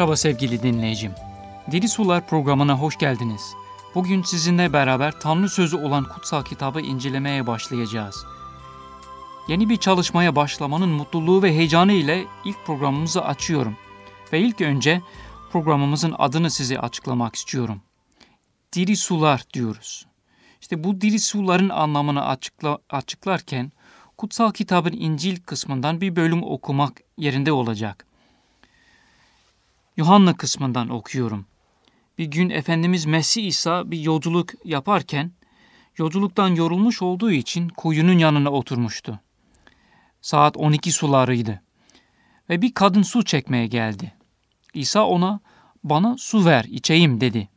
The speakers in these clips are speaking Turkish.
Merhaba sevgili dinleyicim. Diri Sular programına hoş geldiniz. Bugün sizinle beraber Tanrı Sözü olan kutsal kitabı incelemeye başlayacağız. Yeni bir çalışmaya başlamanın mutluluğu ve heyecanı ile ilk programımızı açıyorum. Ve ilk önce programımızın adını size açıklamak istiyorum. Diri sular diyoruz. İşte bu diri suların anlamını açıkla, açıklarken kutsal kitabın İncil kısmından bir bölüm okumak yerinde olacak. Yuhanna kısmından okuyorum. Bir gün Efendimiz Mesih İsa bir yolculuk yaparken yolculuktan yorulmuş olduğu için kuyunun yanına oturmuştu. Saat 12 sularıydı. Ve bir kadın su çekmeye geldi. İsa ona bana su ver içeyim dedi.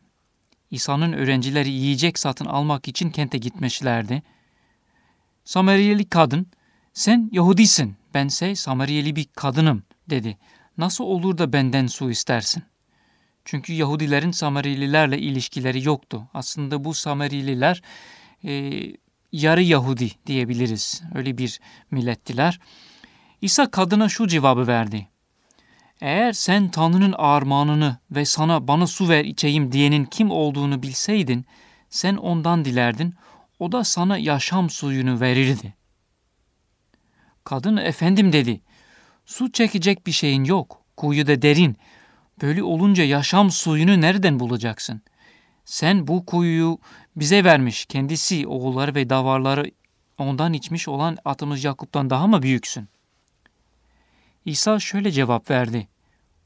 İsa'nın öğrencileri yiyecek satın almak için kente gitmişlerdi. Samariyeli kadın sen Yahudisin bense Samariyeli bir kadınım dedi. Nasıl olur da benden su istersin? Çünkü Yahudilerin Samarililerle ilişkileri yoktu. Aslında bu Samarililer e, yarı Yahudi diyebiliriz. Öyle bir millettiler. İsa kadına şu cevabı verdi. Eğer sen Tanrı'nın armağanını ve sana bana su ver içeyim diyenin kim olduğunu bilseydin, sen ondan dilerdin, o da sana yaşam suyunu verirdi. Kadın efendim dedi, su çekecek bir şeyin yok, kuyu da derin. Böyle olunca yaşam suyunu nereden bulacaksın? Sen bu kuyuyu bize vermiş, kendisi, oğulları ve davarları ondan içmiş olan atımız Yakup'tan daha mı büyüksün? İsa şöyle cevap verdi.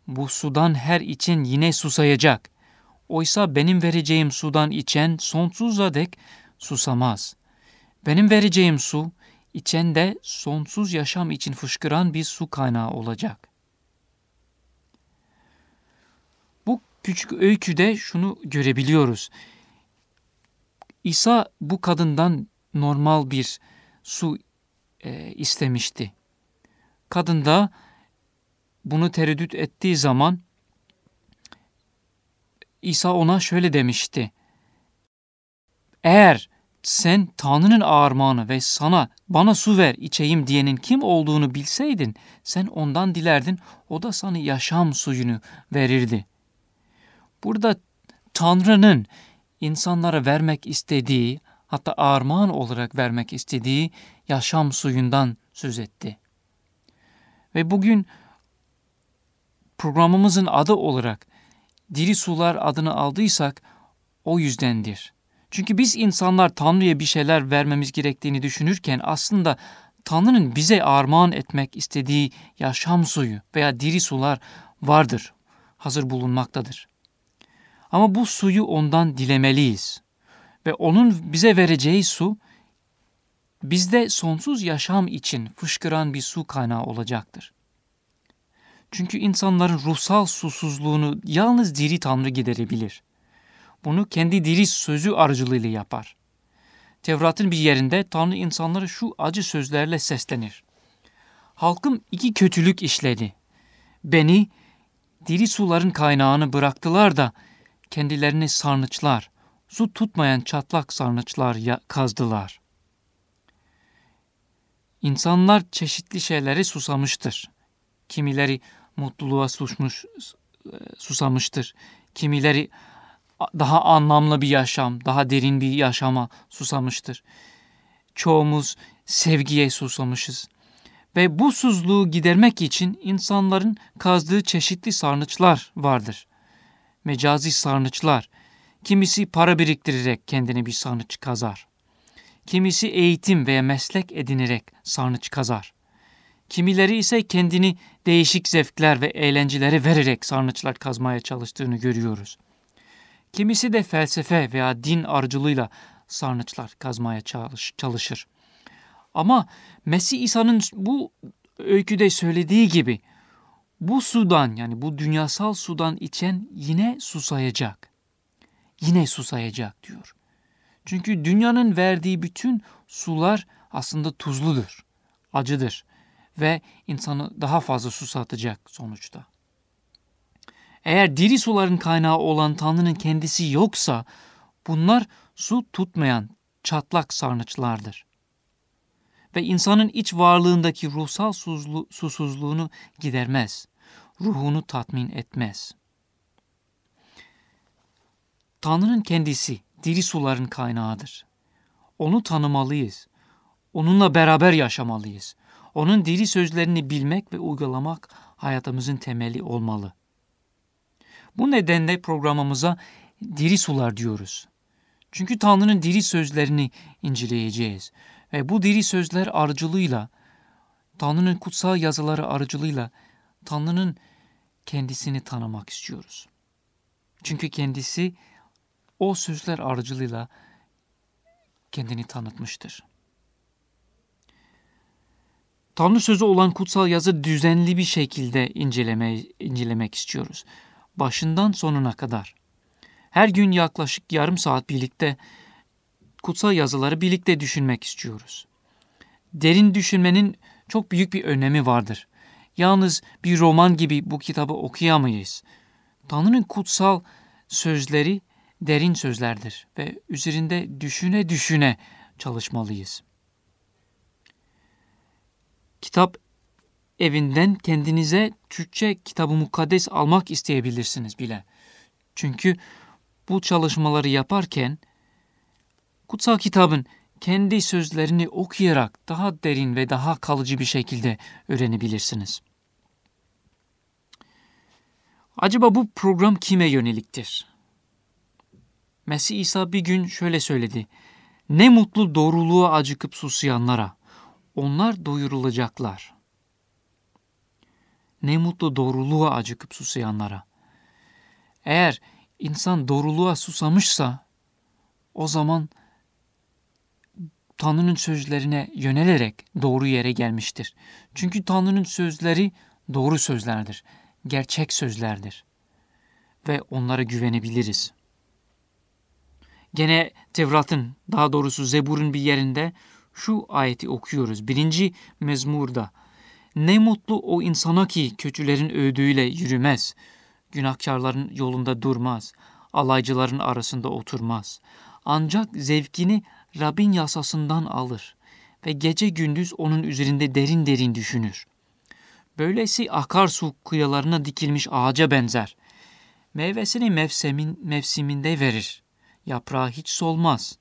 Bu sudan her için yine susayacak. Oysa benim vereceğim sudan içen sonsuza dek susamaz. Benim vereceğim su, içen de sonsuz yaşam için fışkıran bir su kaynağı olacak. Bu küçük öyküde şunu görebiliyoruz. İsa bu kadından normal bir su e, istemişti. Kadın da bunu tereddüt ettiği zaman İsa ona şöyle demişti. Eğer sen Tanrı'nın armağanı ve sana bana su ver içeyim diyenin kim olduğunu bilseydin sen ondan dilerdin o da sana yaşam suyunu verirdi. Burada Tanrı'nın insanlara vermek istediği hatta armağan olarak vermek istediği yaşam suyundan söz etti. Ve bugün programımızın adı olarak diri sular adını aldıysak o yüzdendir. Çünkü biz insanlar Tanrı'ya bir şeyler vermemiz gerektiğini düşünürken aslında Tanrı'nın bize armağan etmek istediği yaşam suyu veya diri sular vardır, hazır bulunmaktadır. Ama bu suyu ondan dilemeliyiz. Ve onun bize vereceği su bizde sonsuz yaşam için fışkıran bir su kaynağı olacaktır. Çünkü insanların ruhsal susuzluğunu yalnız diri Tanrı giderebilir. Bunu kendi diri sözü aracılığıyla yapar. Tevrat'ın bir yerinde Tanrı insanlara şu acı sözlerle seslenir. Halkım iki kötülük işledi. Beni diri suların kaynağını bıraktılar da kendilerini sarnıçlar, su tutmayan çatlak sarnıçlar kazdılar. İnsanlar çeşitli şeyleri susamıştır. Kimileri mutluluğa susmuş, susamıştır. Kimileri daha anlamlı bir yaşam, daha derin bir yaşama susamıştır. Çoğumuz sevgiye susamışız. Ve bu susuzluğu gidermek için insanların kazdığı çeşitli sarnıçlar vardır. Mecazi sarnıçlar. Kimisi para biriktirerek kendine bir sarnıç kazar. Kimisi eğitim veya meslek edinerek sarnıç kazar. Kimileri ise kendini değişik zevkler ve eğlenceleri vererek sarnıçlar kazmaya çalıştığını görüyoruz. Kimisi de felsefe veya din aracılığıyla sarnıçlar kazmaya çalış, çalışır. Ama Mesih İsa'nın bu öyküde söylediği gibi bu sudan yani bu dünyasal sudan içen yine susayacak. Yine susayacak diyor. Çünkü dünyanın verdiği bütün sular aslında tuzludur, acıdır ve insanı daha fazla susatacak sonuçta. Eğer diri suların kaynağı olan Tanrı'nın kendisi yoksa bunlar su tutmayan çatlak sarnıçlardır. Ve insanın iç varlığındaki ruhsal susuzluğunu gidermez, ruhunu tatmin etmez. Tanrı'nın kendisi diri suların kaynağıdır. Onu tanımalıyız. Onunla beraber yaşamalıyız. Onun diri sözlerini bilmek ve uygulamak hayatımızın temeli olmalı. Bu nedenle programımıza diri sular diyoruz. Çünkü Tanrı'nın diri sözlerini inceleyeceğiz. Ve bu diri sözler aracılığıyla, Tanrı'nın kutsal yazıları aracılığıyla Tanrı'nın kendisini tanımak istiyoruz. Çünkü kendisi o sözler aracılığıyla kendini tanıtmıştır. Tanrı sözü olan kutsal yazı düzenli bir şekilde inceleme, incelemek istiyoruz. Başından sonuna kadar. Her gün yaklaşık yarım saat birlikte kutsal yazıları birlikte düşünmek istiyoruz. Derin düşünmenin çok büyük bir önemi vardır. Yalnız bir roman gibi bu kitabı okuyamayız. Tanrı'nın kutsal sözleri derin sözlerdir ve üzerinde düşüne düşüne çalışmalıyız. Kitap evinden kendinize Türkçe kitabı mukaddes almak isteyebilirsiniz bile. Çünkü bu çalışmaları yaparken kutsal kitabın kendi sözlerini okuyarak daha derin ve daha kalıcı bir şekilde öğrenebilirsiniz. Acaba bu program kime yöneliktir? Mesih İsa bir gün şöyle söyledi. Ne mutlu doğruluğa acıkıp susayanlara. Onlar doyurulacaklar. Ne mutlu doğruluğa acıkıp susayanlara. Eğer insan doğruluğa susamışsa o zaman Tanrı'nın sözlerine yönelerek doğru yere gelmiştir. Çünkü Tanrı'nın sözleri doğru sözlerdir, gerçek sözlerdir ve onlara güvenebiliriz. Gene Tevrat'ın daha doğrusu Zebur'un bir yerinde şu ayeti okuyoruz. Birinci mezmurda. Ne mutlu o insana ki kötülerin övdüğüyle yürümez. Günahkarların yolunda durmaz. Alaycıların arasında oturmaz. Ancak zevkini Rabbin yasasından alır ve gece gündüz onun üzerinde derin derin düşünür. Böylesi akarsu kıyalarına dikilmiş ağaca benzer. Meyvesini mevsimin, mevsiminde verir. Yaprağı hiç solmaz.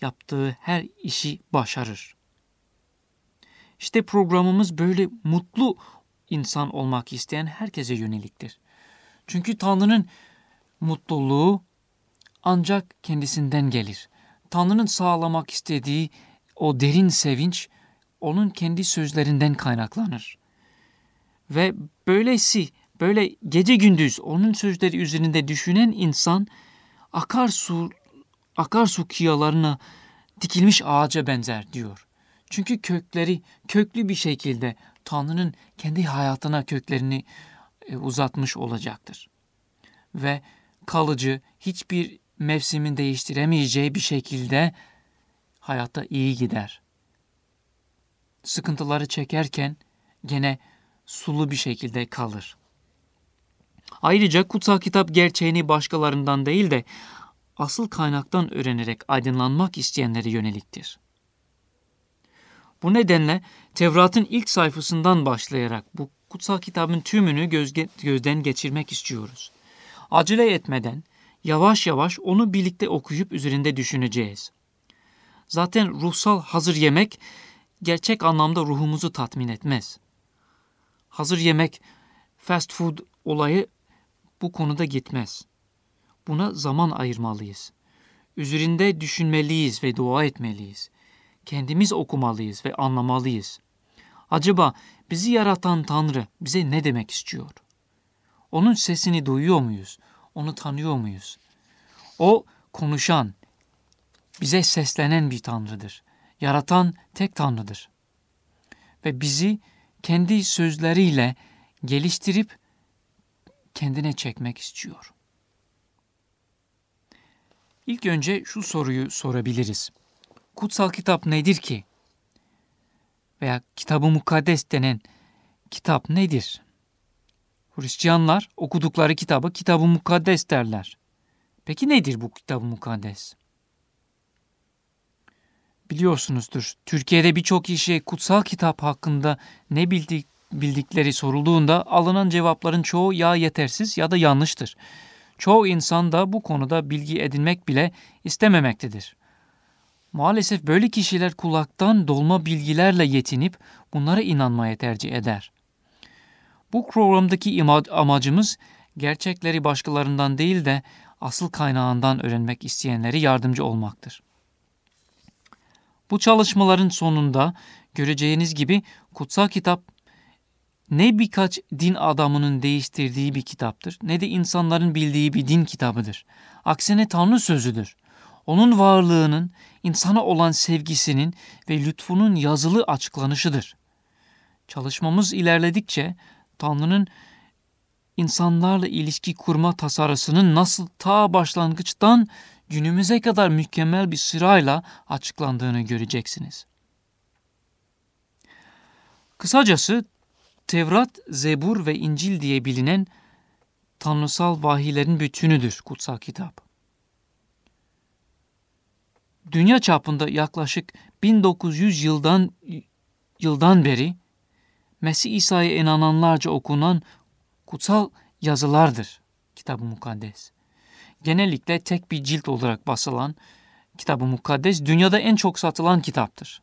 Yaptığı her işi başarır. İşte programımız böyle mutlu insan olmak isteyen herkese yöneliktir. Çünkü Tanrı'nın mutluluğu ancak kendisinden gelir. Tanrı'nın sağlamak istediği o derin sevinç onun kendi sözlerinden kaynaklanır. Ve böylesi, böyle gece gündüz onun sözleri üzerinde düşünen insan akarsu akarsu kiyalarına dikilmiş ağaca benzer diyor. Çünkü kökleri köklü bir şekilde Tanrı'nın kendi hayatına köklerini e, uzatmış olacaktır. Ve kalıcı hiçbir mevsimin değiştiremeyeceği bir şekilde hayatta iyi gider. Sıkıntıları çekerken gene sulu bir şekilde kalır. Ayrıca kutsal kitap gerçeğini başkalarından değil de asıl kaynaktan öğrenerek aydınlanmak isteyenlere yöneliktir. Bu nedenle Tevrat'ın ilk sayfasından başlayarak bu kutsal kitabın tümünü gözden geçirmek istiyoruz. Acele etmeden yavaş yavaş onu birlikte okuyup üzerinde düşüneceğiz. Zaten ruhsal hazır yemek gerçek anlamda ruhumuzu tatmin etmez. Hazır yemek, fast food olayı bu konuda gitmez. Buna zaman ayırmalıyız. Üzerinde düşünmeliyiz ve dua etmeliyiz. Kendimiz okumalıyız ve anlamalıyız. Acaba bizi yaratan Tanrı bize ne demek istiyor? Onun sesini duyuyor muyuz? Onu tanıyor muyuz? O konuşan, bize seslenen bir Tanrıdır. Yaratan tek Tanrıdır. Ve bizi kendi sözleriyle geliştirip kendine çekmek istiyor. İlk önce şu soruyu sorabiliriz. Kutsal kitap nedir ki? Veya kitabı mukaddes denen kitap nedir? Hristiyanlar okudukları kitabı kitabı mukaddes derler. Peki nedir bu kitabı mukaddes? Biliyorsunuzdur. Türkiye'de birçok kişi kutsal kitap hakkında ne bildik, bildikleri sorulduğunda alınan cevapların çoğu ya yetersiz ya da yanlıştır. çoğu insan da bu konuda bilgi edinmek bile istememektedir. Maalesef böyle kişiler kulaktan dolma bilgilerle yetinip bunlara inanmaya tercih eder. Bu programdaki amacımız gerçekleri başkalarından değil de asıl kaynağından öğrenmek isteyenlere yardımcı olmaktır. Bu çalışmaların sonunda göreceğiniz gibi kutsal kitap ne birkaç din adamının değiştirdiği bir kitaptır ne de insanların bildiği bir din kitabıdır. Aksine Tanrı sözüdür. Onun varlığının, insana olan sevgisinin ve lütfunun yazılı açıklanışıdır. Çalışmamız ilerledikçe Tanrı'nın insanlarla ilişki kurma tasarısının nasıl ta başlangıçtan günümüze kadar mükemmel bir sırayla açıklandığını göreceksiniz. Kısacası Tevrat, Zebur ve İncil diye bilinen tanrısal vahiylerin bütünüdür kutsal kitap. Dünya çapında yaklaşık 1900 yıldan yıldan beri Mesih İsa'ya inananlarca okunan kutsal yazılardır Kitab-ı Mukaddes. Genellikle tek bir cilt olarak basılan Kitab-ı Mukaddes dünyada en çok satılan kitaptır.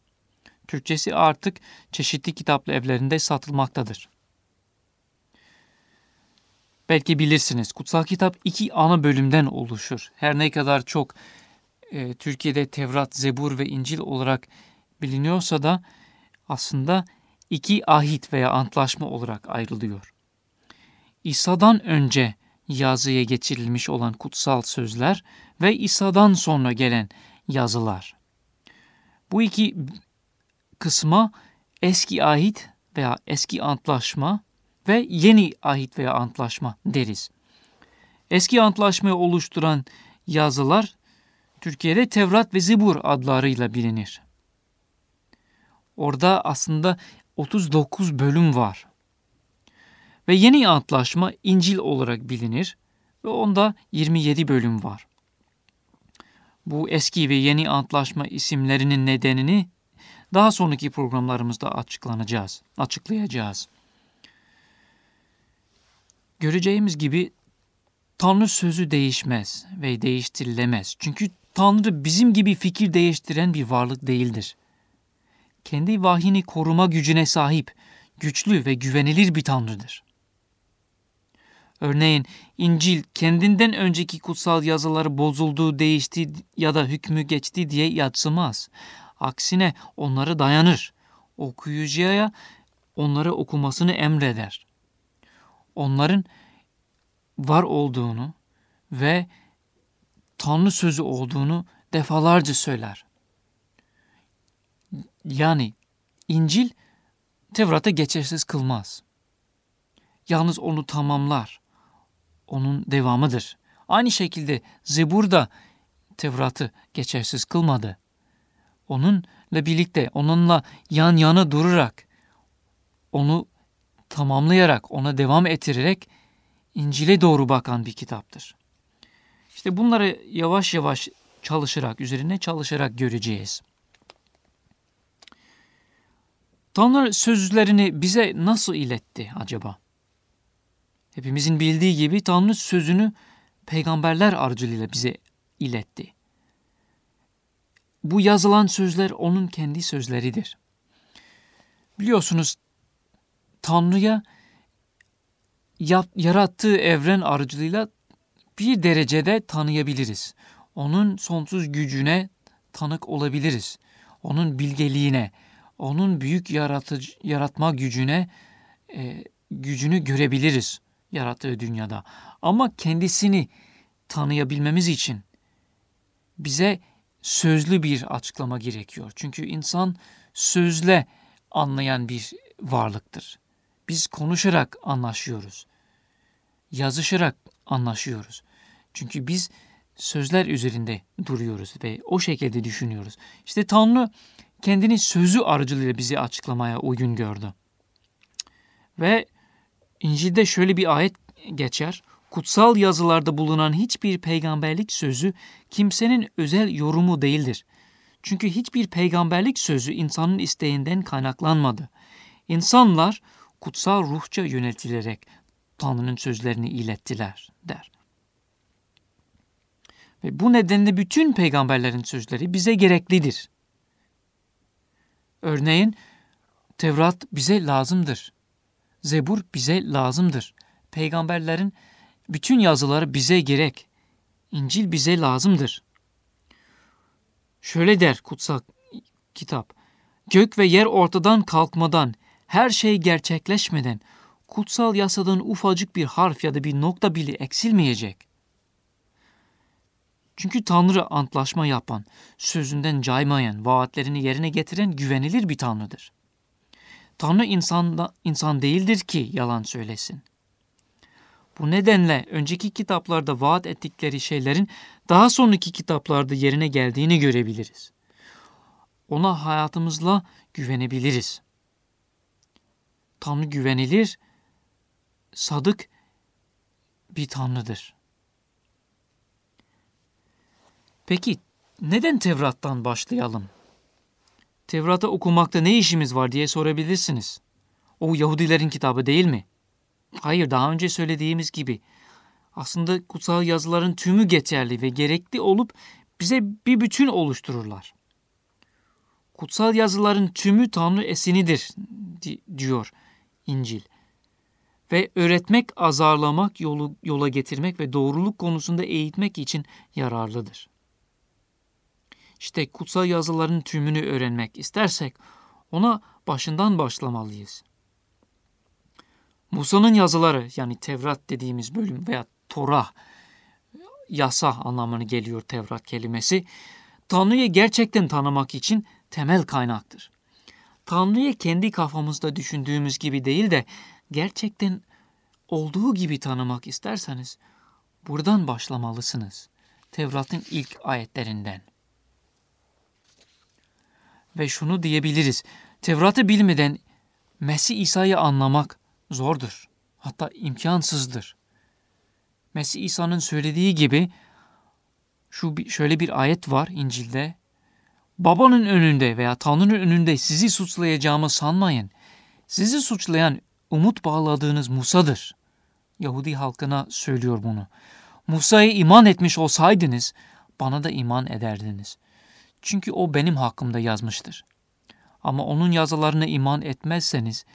Türkçesi artık çeşitli kitaplı evlerinde satılmaktadır. Belki bilirsiniz kutsal kitap iki ana bölümden oluşur. Her ne kadar çok e, Türkiye'de Tevrat, Zebur ve İncil olarak biliniyorsa da aslında iki ahit veya antlaşma olarak ayrılıyor. İsa'dan önce yazıya geçirilmiş olan kutsal sözler ve İsa'dan sonra gelen yazılar. Bu iki kısma eski ahit veya eski antlaşma ve yeni ahit veya antlaşma deriz. Eski antlaşmayı oluşturan yazılar Türkiye'de Tevrat ve Zibur adlarıyla bilinir. Orada aslında 39 bölüm var. Ve yeni antlaşma İncil olarak bilinir ve onda 27 bölüm var. Bu eski ve yeni antlaşma isimlerinin nedenini daha sonraki programlarımızda açıklanacağız, açıklayacağız. Göreceğimiz gibi Tanrı sözü değişmez ve değiştirilemez. Çünkü Tanrı bizim gibi fikir değiştiren bir varlık değildir. Kendi vahyini koruma gücüne sahip, güçlü ve güvenilir bir Tanrı'dır. Örneğin İncil kendinden önceki kutsal yazıları bozuldu, değişti ya da hükmü geçti diye yatsımaz. Aksine onları dayanır. Okuyucuya onları okumasını emreder. Onların var olduğunu ve Tanrı sözü olduğunu defalarca söyler. Yani İncil Tevrat'ı geçersiz kılmaz. Yalnız onu tamamlar. Onun devamıdır. Aynı şekilde Zebur da Tevrat'ı geçersiz kılmadı. Onunla birlikte, onunla yan yana durarak, onu tamamlayarak, ona devam ettirerek İncil'e doğru bakan bir kitaptır. İşte bunları yavaş yavaş çalışarak, üzerine çalışarak göreceğiz. Tanrı sözlerini bize nasıl iletti acaba? Hepimizin bildiği gibi Tanrı sözünü peygamberler aracılığıyla bize iletti. Bu yazılan sözler onun kendi sözleridir. Biliyorsunuz Tanrı'ya yarattığı evren aracılığıyla bir derecede tanıyabiliriz. Onun sonsuz gücüne tanık olabiliriz. Onun bilgeliğine, onun büyük yaratıcı, yaratma gücüne e, gücünü görebiliriz yarattığı dünyada. Ama kendisini tanıyabilmemiz için bize sözlü bir açıklama gerekiyor. Çünkü insan sözle anlayan bir varlıktır. Biz konuşarak anlaşıyoruz. Yazışarak anlaşıyoruz. Çünkü biz sözler üzerinde duruyoruz ve o şekilde düşünüyoruz. İşte Tanrı kendini sözü aracılığıyla bizi açıklamaya uygun gördü. Ve İncil'de şöyle bir ayet geçer. Kutsal yazılarda bulunan hiçbir peygamberlik sözü kimsenin özel yorumu değildir. Çünkü hiçbir peygamberlik sözü insanın isteğinden kaynaklanmadı. İnsanlar kutsal ruhça yöneltilerek Tanrı'nın sözlerini ilettiler der. Ve bu nedenle bütün peygamberlerin sözleri bize gereklidir. Örneğin Tevrat bize lazımdır. Zebur bize lazımdır. Peygamberlerin bütün yazıları bize gerek. İncil bize lazımdır. Şöyle der kutsal kitap. Gök ve yer ortadan kalkmadan, her şey gerçekleşmeden, kutsal yasadan ufacık bir harf ya da bir nokta bile eksilmeyecek. Çünkü Tanrı antlaşma yapan, sözünden caymayan, vaatlerini yerine getiren güvenilir bir Tanrıdır. Tanrı insanda, insan değildir ki yalan söylesin. Bu nedenle önceki kitaplarda vaat ettikleri şeylerin daha sonraki kitaplarda yerine geldiğini görebiliriz. Ona hayatımızla güvenebiliriz. Tanrı güvenilir, sadık bir Tanrıdır. Peki neden Tevrat'tan başlayalım? Tevrat'ı okumakta ne işimiz var diye sorabilirsiniz. O Yahudilerin kitabı değil mi? Hayır, daha önce söylediğimiz gibi aslında kutsal yazıların tümü geçerli ve gerekli olup bize bir bütün oluştururlar. Kutsal yazıların tümü Tanrı esinidir diyor İncil. Ve öğretmek, azarlamak, yolu, yola getirmek ve doğruluk konusunda eğitmek için yararlıdır. İşte kutsal yazıların tümünü öğrenmek istersek ona başından başlamalıyız. Musa'nın yazıları yani Tevrat dediğimiz bölüm veya Torah yasa anlamını geliyor Tevrat kelimesi. Tanrı'yı gerçekten tanımak için temel kaynaktır. Tanrı'yı kendi kafamızda düşündüğümüz gibi değil de gerçekten olduğu gibi tanımak isterseniz buradan başlamalısınız. Tevrat'ın ilk ayetlerinden. Ve şunu diyebiliriz. Tevrat'ı bilmeden Mesih İsa'yı anlamak zordur. Hatta imkansızdır. Mesih İsa'nın söylediği gibi şu şöyle bir ayet var İncil'de. Babanın önünde veya Tanrı'nın önünde sizi suçlayacağımı sanmayın. Sizi suçlayan umut bağladığınız Musa'dır. Yahudi halkına söylüyor bunu. Musa'ya iman etmiş olsaydınız bana da iman ederdiniz. Çünkü o benim hakkımda yazmıştır. Ama onun yazılarına iman etmezseniz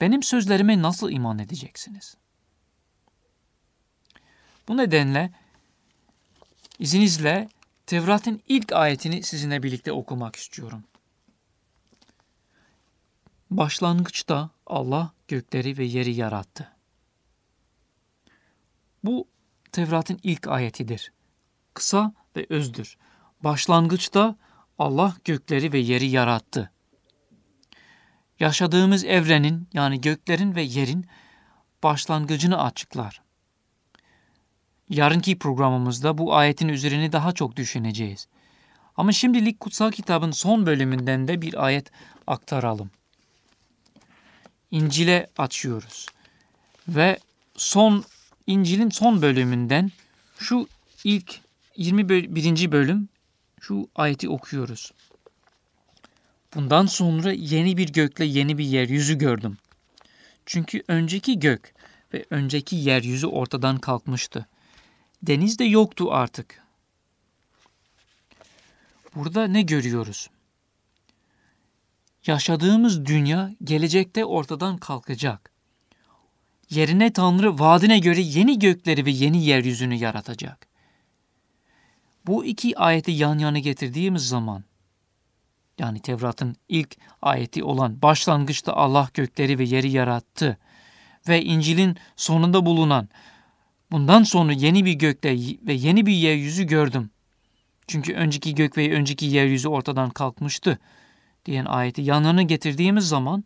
benim sözlerime nasıl iman edeceksiniz? Bu nedenle izninizle Tevrat'ın ilk ayetini sizinle birlikte okumak istiyorum. Başlangıçta Allah gökleri ve yeri yarattı. Bu Tevrat'ın ilk ayetidir. Kısa ve özdür. Başlangıçta Allah gökleri ve yeri yarattı. Yaşadığımız evrenin yani göklerin ve yerin başlangıcını açıklar. Yarınki programımızda bu ayetin üzerine daha çok düşüneceğiz. Ama şimdilik kutsal kitabın son bölümünden de bir ayet aktaralım. İncil'e açıyoruz. Ve son İncil'in son bölümünden şu ilk 21. bölüm şu ayeti okuyoruz. Bundan sonra yeni bir gökle yeni bir yeryüzü gördüm. Çünkü önceki gök ve önceki yeryüzü ortadan kalkmıştı. Deniz de yoktu artık. Burada ne görüyoruz? Yaşadığımız dünya gelecekte ortadan kalkacak. Yerine Tanrı vaadine göre yeni gökleri ve yeni yeryüzünü yaratacak. Bu iki ayeti yan yana getirdiğimiz zaman yani Tevrat'ın ilk ayeti olan başlangıçta Allah gökleri ve yeri yarattı ve İncil'in sonunda bulunan bundan sonra yeni bir gökte ve yeni bir yeryüzü gördüm. Çünkü önceki gök ve önceki yeryüzü ortadan kalkmıştı diyen ayeti yanlarına getirdiğimiz zaman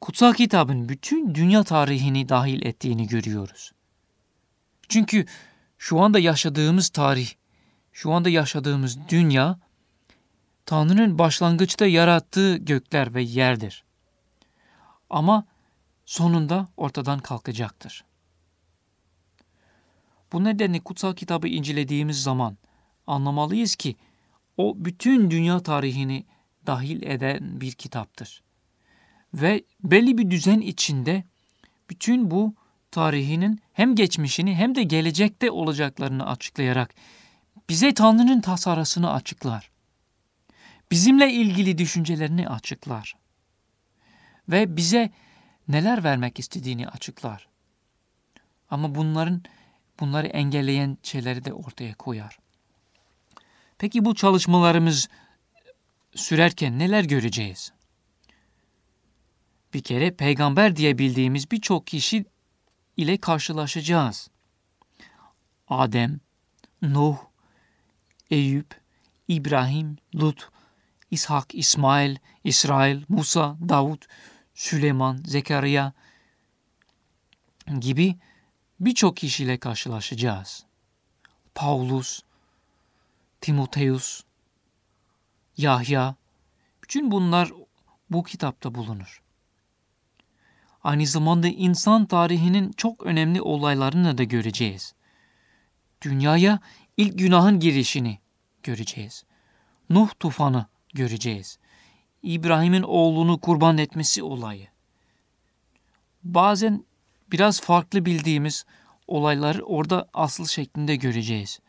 kutsal kitabın bütün dünya tarihini dahil ettiğini görüyoruz. Çünkü şu anda yaşadığımız tarih, şu anda yaşadığımız dünya Tanrı'nın başlangıçta yarattığı gökler ve yerdir. Ama sonunda ortadan kalkacaktır. Bu nedenle kutsal kitabı incelediğimiz zaman anlamalıyız ki o bütün dünya tarihini dahil eden bir kitaptır. Ve belli bir düzen içinde bütün bu tarihinin hem geçmişini hem de gelecekte olacaklarını açıklayarak bize Tanrı'nın tasarısını açıklar. Bizimle ilgili düşüncelerini açıklar. Ve bize neler vermek istediğini açıklar. Ama bunların bunları engelleyen şeyleri de ortaya koyar. Peki bu çalışmalarımız sürerken neler göreceğiz? Bir kere peygamber diye bildiğimiz birçok kişi ile karşılaşacağız. Adem, Nuh, Eyüp, İbrahim, Lut, İshak, İsmail, İsrail, Musa, Davut, Süleyman, Zekeriya gibi birçok kişiyle karşılaşacağız. Paulus, Timoteus, Yahya, bütün bunlar bu kitapta bulunur. Aynı zamanda insan tarihinin çok önemli olaylarını da göreceğiz. Dünyaya ilk günahın girişini göreceğiz. Nuh tufanı göreceğiz. İbrahim'in oğlunu kurban etmesi olayı. Bazen biraz farklı bildiğimiz olayları orada asıl şeklinde göreceğiz.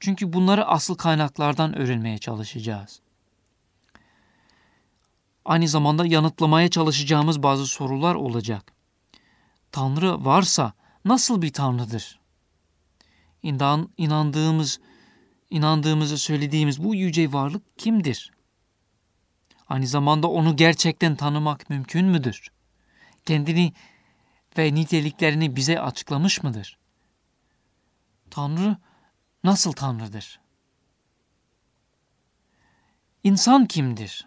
Çünkü bunları asıl kaynaklardan öğrenmeye çalışacağız. Aynı zamanda yanıtlamaya çalışacağımız bazı sorular olacak. Tanrı varsa nasıl bir tanrıdır? İnan, inandığımız, inandığımızı söylediğimiz bu yüce varlık kimdir? Aynı zamanda onu gerçekten tanımak mümkün müdür? Kendini ve niteliklerini bize açıklamış mıdır? Tanrı nasıl Tanrıdır? İnsan kimdir?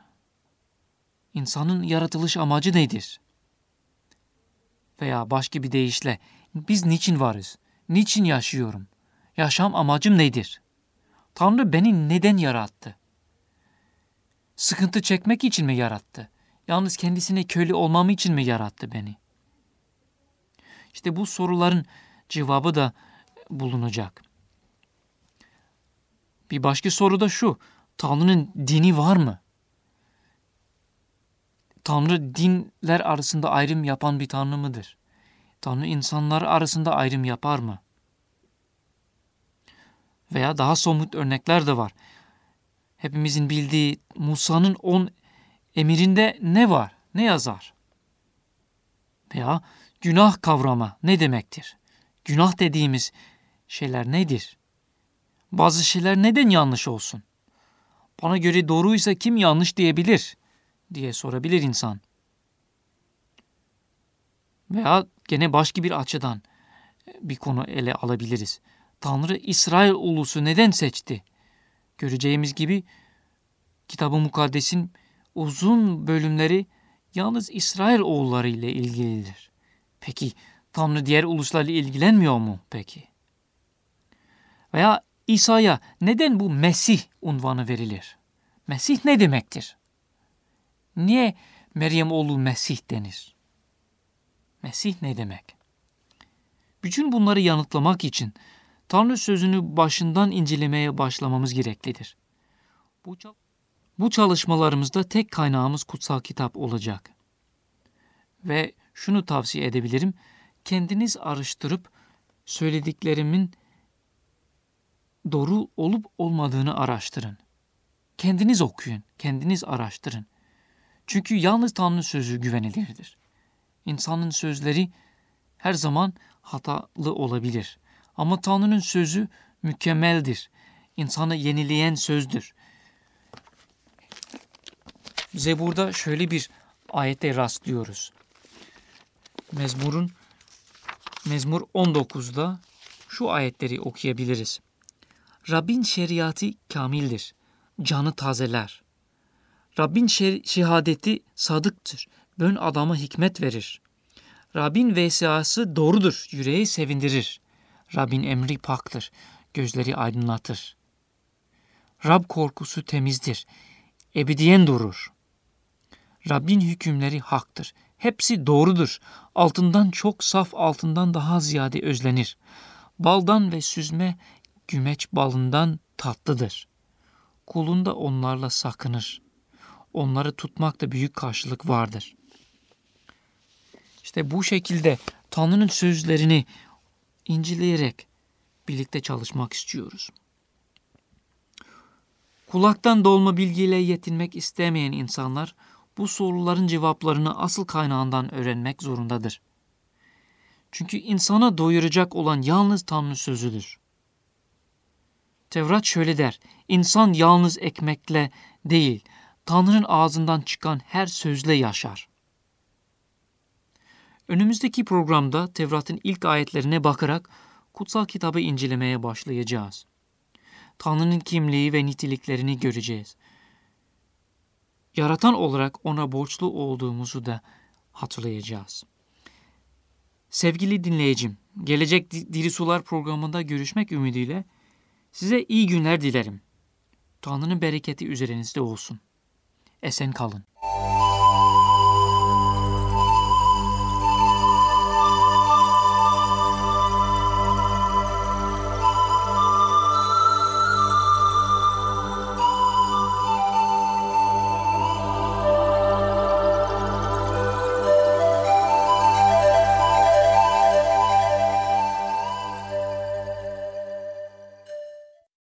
İnsanın yaratılış amacı nedir? Veya başka bir deyişle biz niçin varız? Niçin yaşıyorum? Yaşam amacım nedir? Tanrı beni neden yarattı? Sıkıntı çekmek için mi yarattı? Yalnız kendisine köle olmam için mi yarattı beni? İşte bu soruların cevabı da bulunacak. Bir başka soru da şu. Tanrı'nın dini var mı? Tanrı dinler arasında ayrım yapan bir Tanrı mıdır? Tanrı insanlar arasında ayrım yapar mı? Veya daha somut örnekler de var. Hepimizin bildiği Musa'nın on emirinde ne var? Ne yazar? Veya günah kavramı ne demektir? Günah dediğimiz şeyler nedir? Bazı şeyler neden yanlış olsun? Bana göre doğruysa kim yanlış diyebilir diye sorabilir insan. Veya gene başka bir açıdan bir konu ele alabiliriz. Tanrı İsrail ulusu neden seçti? Göreceğimiz gibi kitab Mukaddes'in uzun bölümleri yalnız İsrail oğulları ile ilgilidir. Peki Tanrı diğer uluslarla ilgilenmiyor mu peki? Veya İsa'ya neden bu Mesih unvanı verilir? Mesih ne demektir? Niye Meryem oğlu Mesih denir? Mesih ne demek? Bütün bunları yanıtlamak için Tanrı sözünü başından incelemeye başlamamız gereklidir. Bu, bu çalışmalarımızda tek kaynağımız kutsal kitap olacak. Ve şunu tavsiye edebilirim. Kendiniz araştırıp söylediklerimin doğru olup olmadığını araştırın. Kendiniz okuyun, kendiniz araştırın. Çünkü yalnız Tanrı sözü güvenilirdir. İnsanın sözleri her zaman hatalı olabilir. Ama Tanrı'nın sözü mükemmeldir. İnsanı yenileyen sözdür. Bize burada şöyle bir ayette rastlıyoruz. Mezmur'un Mezmur 19'da şu ayetleri okuyabiliriz. Rabbin şeriatı kamildir. Canı tazeler. Rabbin şehadeti sadıktır. Bön adama hikmet verir. Rabbin vesası doğrudur. Yüreği sevindirir. Rabbin emri paktır. Gözleri aydınlatır. Rab korkusu temizdir. Ebediyen durur. Rabbin hükümleri haktır. Hepsi doğrudur. Altından çok saf altından daha ziyade özlenir. Baldan ve süzme gümeç balından tatlıdır. Kulunda onlarla sakınır. Onları tutmakta büyük karşılık vardır. İşte bu şekilde Tanrı'nın sözlerini inceleyerek birlikte çalışmak istiyoruz. Kulaktan dolma bilgiyle yetinmek istemeyen insanlar bu soruların cevaplarını asıl kaynağından öğrenmek zorundadır. Çünkü insana doyuracak olan yalnız Tanrı sözüdür. Tevrat şöyle der, insan yalnız ekmekle değil, Tanrı'nın ağzından çıkan her sözle yaşar. Önümüzdeki programda Tevrat'ın ilk ayetlerine bakarak kutsal kitabı incelemeye başlayacağız. Tanrı'nın kimliği ve niteliklerini göreceğiz. Yaratan olarak ona borçlu olduğumuzu da hatırlayacağız. Sevgili dinleyicim, gelecek Diri Sular programında görüşmek ümidiyle size iyi günler dilerim. Tanrı'nın bereketi üzerinizde olsun. Esen kalın.